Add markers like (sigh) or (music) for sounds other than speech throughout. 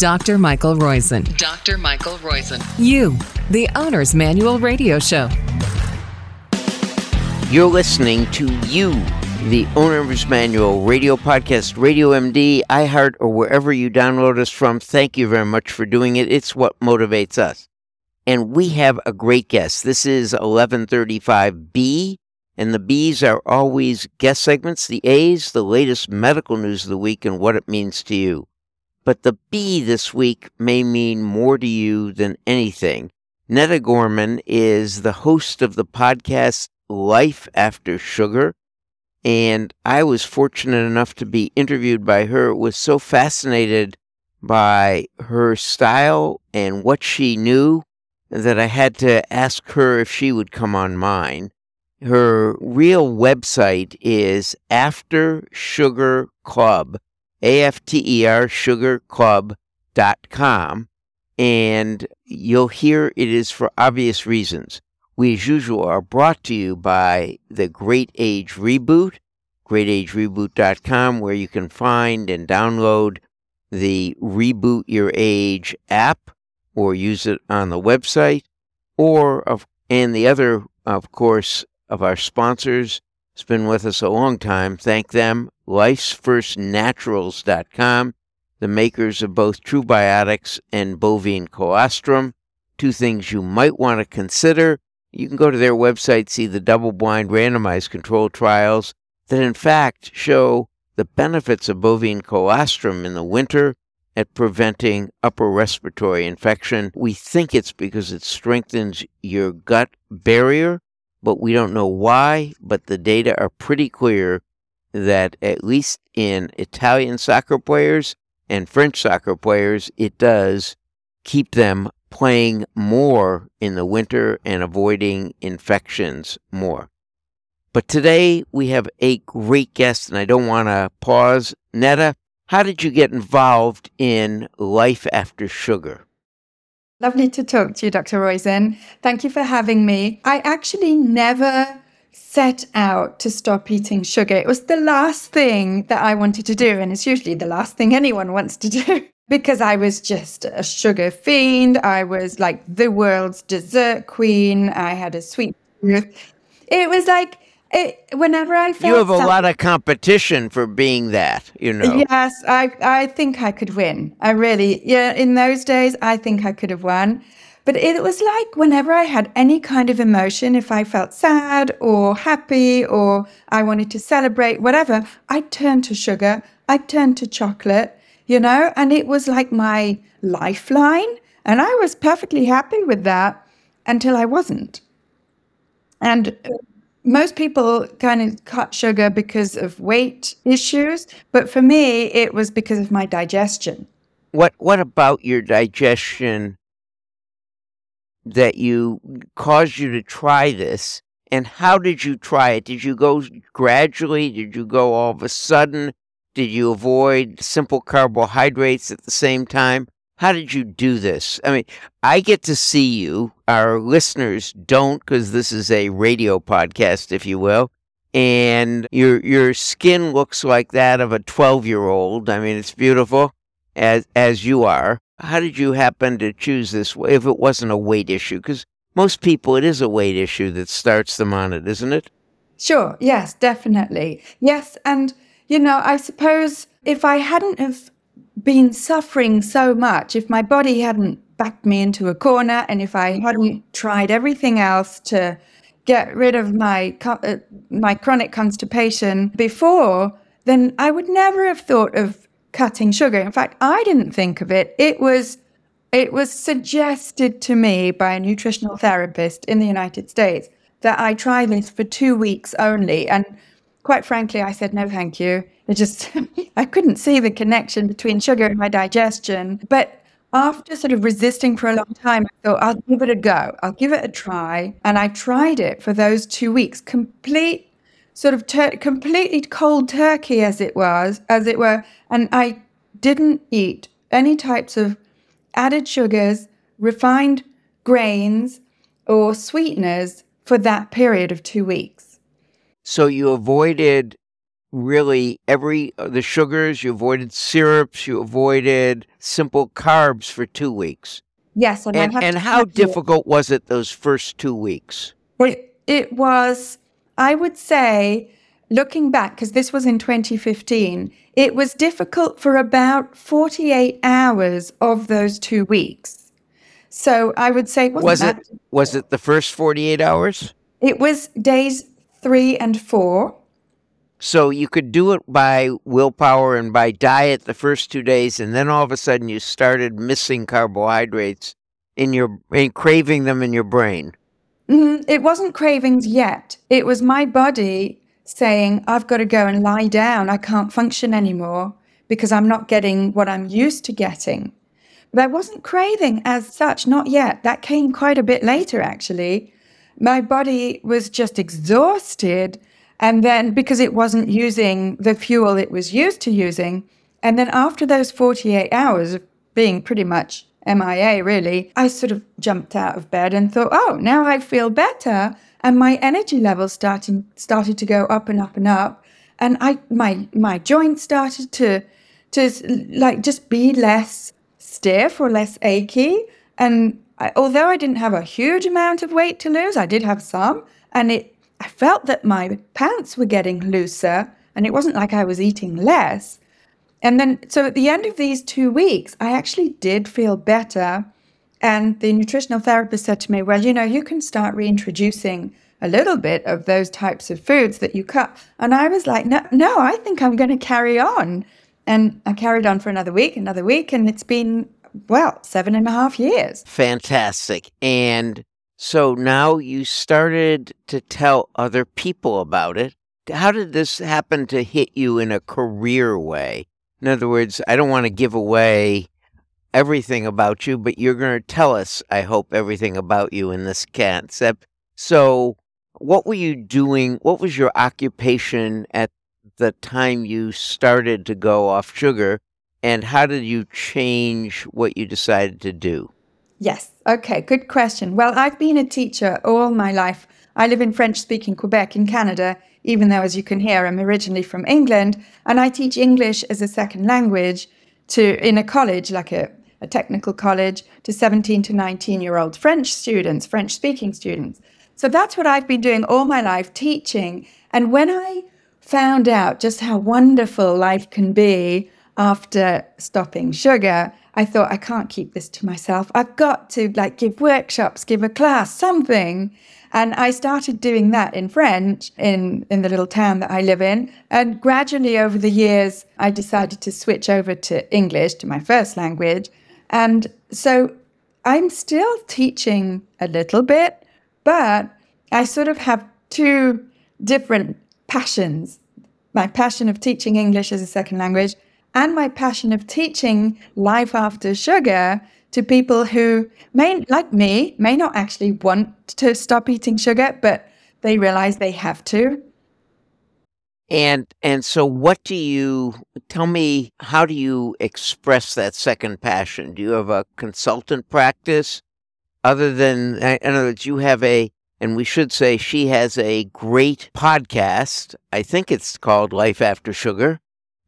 Dr. Michael Roizen. Dr. Michael Roizen. You, the Owner's Manual Radio Show. You're listening to You, the Owner's Manual radio podcast, Radio MD, iHeart, or wherever you download us from. Thank you very much for doing it. It's what motivates us. And we have a great guest. This is 1135B, and the B's are always guest segments. The A's, the latest medical news of the week and what it means to you. But the B this week may mean more to you than anything. Netta Gorman is the host of the podcast Life After Sugar. And I was fortunate enough to be interviewed by her. Was so fascinated by her style and what she knew that I had to ask her if she would come on mine. Her real website is After Sugar Club, A F T E R sugarclub.com. And you'll hear it is for obvious reasons. We, as usual, are brought to you by the Great Age Reboot, greatagereboot.com, where you can find and download the Reboot Your Age app or use it on the website. Or, of, and the other, of course, of our sponsors has been with us a long time. Thank them. Life'sFirstNaturals.com, the makers of both True Biotics and bovine colostrum. Two things you might want to consider you can go to their website, see the double blind randomized controlled trials that, in fact, show the benefits of bovine colostrum in the winter at preventing upper respiratory infection. We think it's because it strengthens your gut barrier, but we don't know why. But the data are pretty clear that, at least in Italian soccer players and French soccer players, it does keep them playing more in the winter and avoiding infections more. But today we have a great guest, and I don't want to pause. Netta, how did you get involved in life after sugar? Lovely to talk to you, Dr. Roizen. Thank you for having me. I actually never set out to stop eating sugar. It was the last thing that I wanted to do, and it's usually the last thing anyone wants to do (laughs) because I was just a sugar fiend. I was like the world's dessert queen. I had a sweet tooth. It was like it, whenever I felt you have a lot of competition for being that, you know. Yes, I I think I could win. I really yeah. In those days, I think I could have won. But it was like whenever I had any kind of emotion, if I felt sad or happy or I wanted to celebrate, whatever, I'd turn to sugar. I'd turn to chocolate you know, and it was like my lifeline. And I was perfectly happy with that until I wasn't. And most people kind of cut sugar because of weight issues, but for me, it was because of my digestion. What What about your digestion that you caused you to try this? And how did you try it? Did you go gradually? Did you go all of a sudden? Did you avoid simple carbohydrates at the same time? How did you do this? I mean, I get to see you. Our listeners don't because this is a radio podcast, if you will. And your your skin looks like that of a 12 year old. I mean, it's beautiful as as you are. How did you happen to choose this if it wasn't a weight issue? Because most people, it is a weight issue that starts them on it, isn't it? Sure. Yes, definitely. Yes, and you know, I suppose if I hadn't have been suffering so much, if my body hadn't backed me into a corner, and if I hadn't tried everything else to get rid of my uh, my chronic constipation before, then I would never have thought of cutting sugar. In fact, I didn't think of it. It was it was suggested to me by a nutritional therapist in the United States that I try this for two weeks only, and quite frankly, I said, no, thank you. It just, (laughs) I couldn't see the connection between sugar and my digestion. But after sort of resisting for a long time, I thought, I'll give it a go. I'll give it a try. And I tried it for those two weeks, complete, sort of tur- completely cold turkey as it was, as it were. And I didn't eat any types of added sugars, refined grains, or sweeteners for that period of two weeks. So you avoided really every uh, the sugars, you avoided syrups, you avoided simple carbs for two weeks. Yes, and, And, and how difficult was it those first two weeks? It, it was, I would say, looking back, because this was in 2015, it was difficult for about 48 hours of those two weeks. So I would say, Was it was it the first 48 hours? It was days three and four. So you could do it by willpower and by diet the first two days, and then all of a sudden you started missing carbohydrates in your craving them in your brain. Mhm, It wasn't cravings yet. It was my body saying, I've got to go and lie down. I can't function anymore because I'm not getting what I'm used to getting. But I wasn't craving as such, not yet. That came quite a bit later, actually. My body was just exhausted. And then because it wasn't using the fuel it was used to using. And then after those 48 hours of being pretty much MIA, really, I sort of jumped out of bed and thought, oh, now I feel better. And my energy levels starting, started to go up and up and up. And I, my, my joints started to, to like just be less stiff or less achy. And I, although I didn't have a huge amount of weight to lose, I did have some. And it, I felt that my pants were getting looser. And it wasn't like I was eating less. And then, so at the end of these two weeks, I actually did feel better. And the nutritional therapist said to me, Well, you know, you can start reintroducing a little bit of those types of foods that you cut. And I was like, No, no, I think I'm going to carry on. And I carried on for another week, another week, and it's been, well, seven and a half years. Fantastic. And so now you started to tell other people about it. How did this happen to hit you in a career way? In other words, I don't want to give away everything about you, but you're going to tell us, I hope, everything about you in this concept. So, what were you doing? What was your occupation at the time you started to go off sugar? And how did you change what you decided to do? Yes. Okay. Good question. Well, I've been a teacher all my life. I live in French speaking Quebec in Canada, even though, as you can hear, I'm originally from England. And I teach English as a second language to in a college, like a, a technical college, to 17 to 19 year old French students, French speaking students. So that's what I've been doing all my life, teaching. And when I found out just how wonderful life can be after stopping sugar, I thought I can't keep this to myself. I've got to like give workshops, give a class, something. And I started doing that in French in, in the little town that I live in. And gradually over the years, I decided to switch over to English, to my first language. And so I'm still teaching a little bit, but I sort of have two different passions my passion of teaching English as a second language and my passion of teaching life after sugar to people who may, like me, may not actually want to stop eating sugar, but they realize they have to. And and so what do you tell me how do you express that second passion? Do you have a consultant practice other than in other words you have a and we should say she has a great podcast. I think it's called Life After Sugar.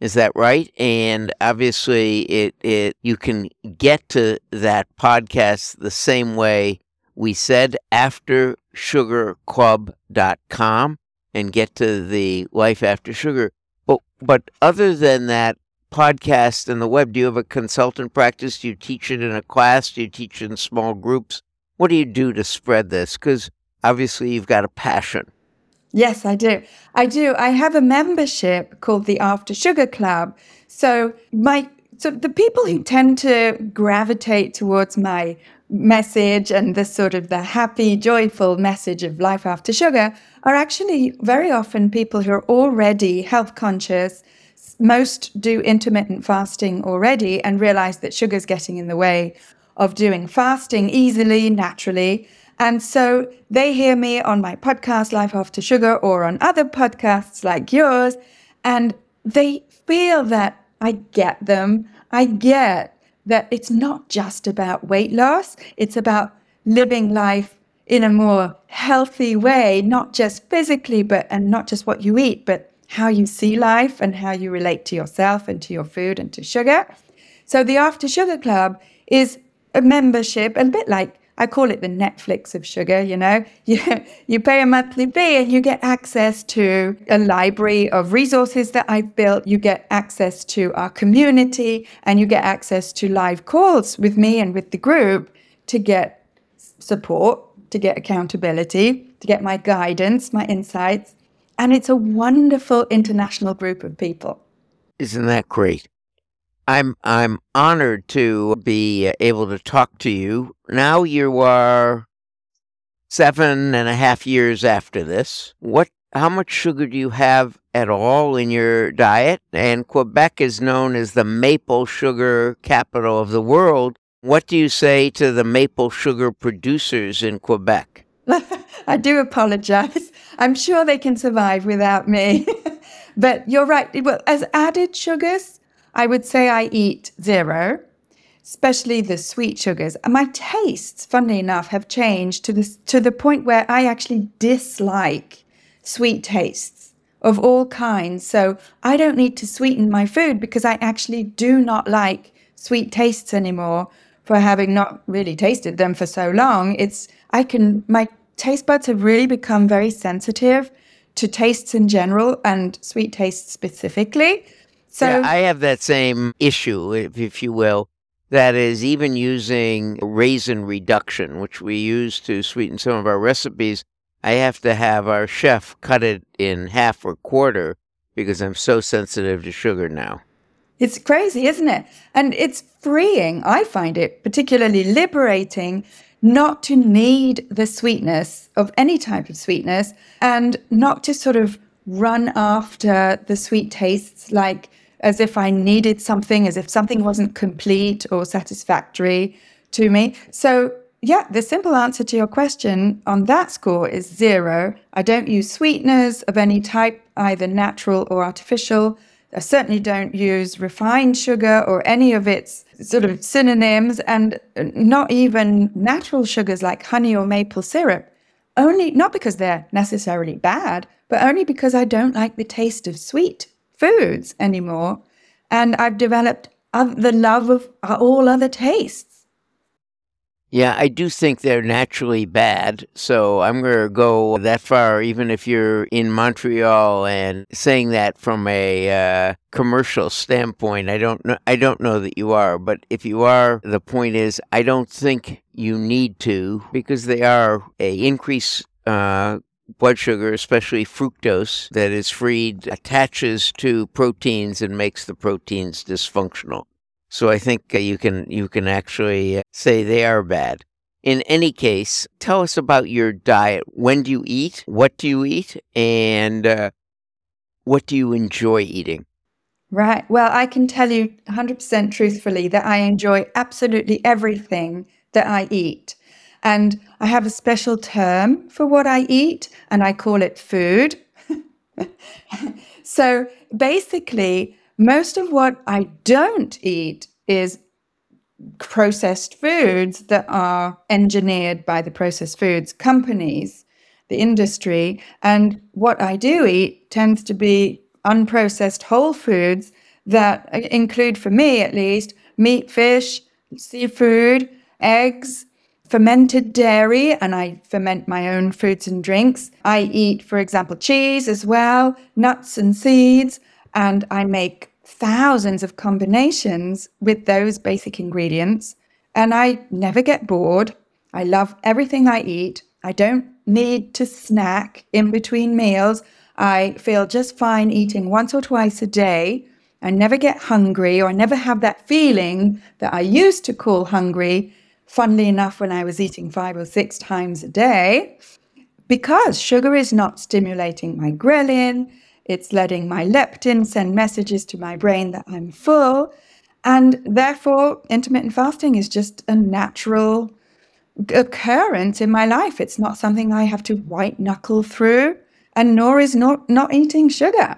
Is that right? And obviously it it you can get to that podcast the same way we said aftersugarclub.com and get to the Life After Sugar. But but other than that podcast and the web, do you have a consultant practice? Do you teach it in a class? Do you teach it in small groups? What do you do to spread this? Because obviously you've got a passion. Yes, I do. I do. I have a membership called the After Sugar Club. So my so the people who tend to gravitate towards my message and the sort of the happy, joyful message of life after sugar are actually very often people who are already health conscious. Most do intermittent fasting already and realize that sugar's getting in the way of doing fasting easily, naturally. And so they hear me on my podcast, Life After Sugar, or on other podcasts like yours, and they feel that I get them. I get that it's not just about weight loss, it's about living life in a more healthy way, not just physically, but and not just what you eat, but how you see life and how you relate to yourself and to your food and to sugar. So the After Sugar Club is a membership, a bit like I call it the Netflix of sugar, you know. (laughs) You, you pay a monthly fee and you get access to a library of resources that I've built. You get access to our community and you get access to live calls with me and with the group to get support, to get accountability, to get my guidance, my insights. And it's a wonderful international group of people. Isn't that great? I'm I'm honored to be able to talk to you. Now you are seven and a half years after this. What how much sugar do you have at all in your diet? And Quebec is known as the maple sugar capital of the world. What do you say to the maple sugar producers in Quebec? (laughs) I do apologize. I'm sure they can survive without me. (laughs) but you're right. Well, as added sugars, I would say I eat zero, especially the sweet sugars. And my tastes, funnily enough, have changed to this to the point where I actually dislike sweet tastes of all kinds. So I don't need to sweeten my food because I actually do not like sweet tastes anymore for having not really tasted them for so long. It's I can my taste buds have really become very sensitive to tastes in general and sweet tastes specifically. So yeah, I have that same issue, if, if you will. That is, even using raisin reduction, which we use to sweeten some of our recipes, I have to have our chef cut it in half or quarter because I'm so sensitive to sugar now. It's crazy, isn't it? And it's freeing. I find it particularly liberating not to need the sweetness of any type of sweetness and not to sort of run after the sweet tastes like as if I needed something, as if something wasn't complete or satisfactory to me. So, yeah, the simple answer to your question on that score is zero. I don't use sweeteners of any type, either natural or artificial. I certainly don't use refined sugar or any of its sort of synonyms, and not even natural sugars like honey or maple syrup. Only not because they're necessarily bad, but only because I don't like the taste of sweet foods anymore. And I've developed the love of all other tastes. Yeah, I do think they're naturally bad. So I'm going to go that far, even if you're in Montreal and saying that from a uh, commercial standpoint. I don't know. I don't know that you are, but if you are, the point is, I don't think you need to because they are a increase uh, blood sugar, especially fructose, that is freed, attaches to proteins and makes the proteins dysfunctional. So I think uh, you can you can actually uh, say they are bad. In any case, tell us about your diet. When do you eat? What do you eat? And uh, what do you enjoy eating? Right. Well, I can tell you 100% truthfully that I enjoy absolutely everything that I eat. And I have a special term for what I eat, and I call it food. (laughs) so basically, most of what I don't eat is processed foods that are engineered by the processed foods companies, the industry. And what I do eat tends to be unprocessed whole foods that include, for me at least, meat, fish, seafood, eggs, fermented dairy and I ferment my own foods and drinks. I eat, for example, cheese as well, nuts and seeds, and I make thousands of combinations with those basic ingredients. And I never get bored. I love everything I eat. I don't need to snack in between meals. I feel just fine eating once or twice a day. I never get hungry or I never have that feeling that I used to call hungry funnily enough, when I was eating five or six times a day, because sugar is not stimulating my ghrelin, it's letting my leptin send messages to my brain that I'm full. And therefore, intermittent fasting is just a natural occurrence in my life. It's not something I have to white knuckle through, and nor is not, not eating sugar.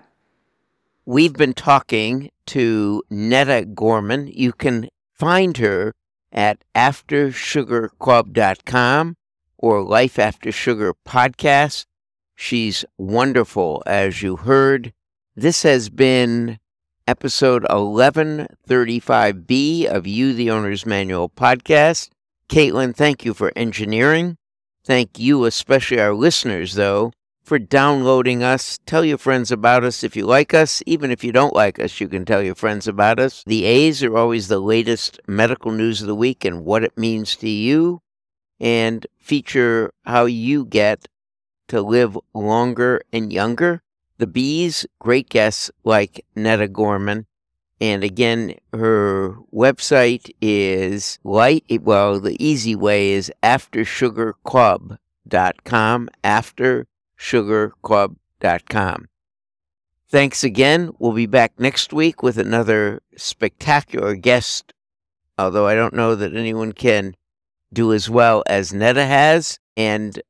We've been talking to Netta Gorman. You can find her at aftersugarclub.com or Life After Sugar podcast. She's wonderful, as you heard. This has been episode 1135B of You, the Owner's Manual podcast. Caitlin, thank you for engineering. Thank you, especially our listeners, though, for downloading us. Tell your friends about us if you like us. Even if you don't like us, you can tell your friends about us. The A's are always the latest medical news of the week and what it means to you, and feature how you get to live longer and younger. The B's, great guests like Netta Gorman. And again, her website is light. Well, the easy way is aftersugarclub.com. After sugarclub.com. Thanks again. We'll be back next week with another spectacular guest, although I don't know that anyone can do as well as Netta has. And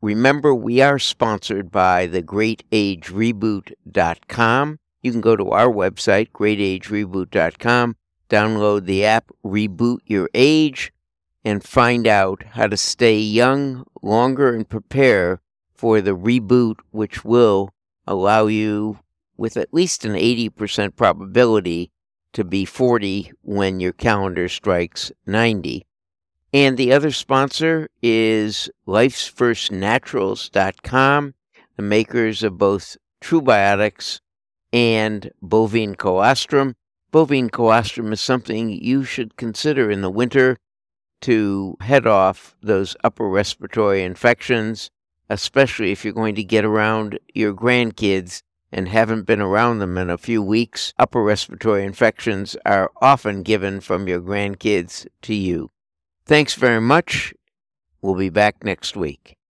remember, we are sponsored by the greatagereboot.com. You can go to our website, greatagereboot.com, download the app Reboot Your Age, and find out how to stay young longer and prepare for the reboot, which will allow you, with at least an 80% probability, to be 40 when your calendar strikes 90. And the other sponsor is lifesfirstnaturals.com, the makers of both Trubiotics and bovine colostrum. Bovine colostrum is something you should consider in the winter to head off those upper respiratory infections especially if you're going to get around your grandkids and haven't been around them in a few weeks. Upper respiratory infections are often given from your grandkids to you. Thanks very much. We'll be back next week.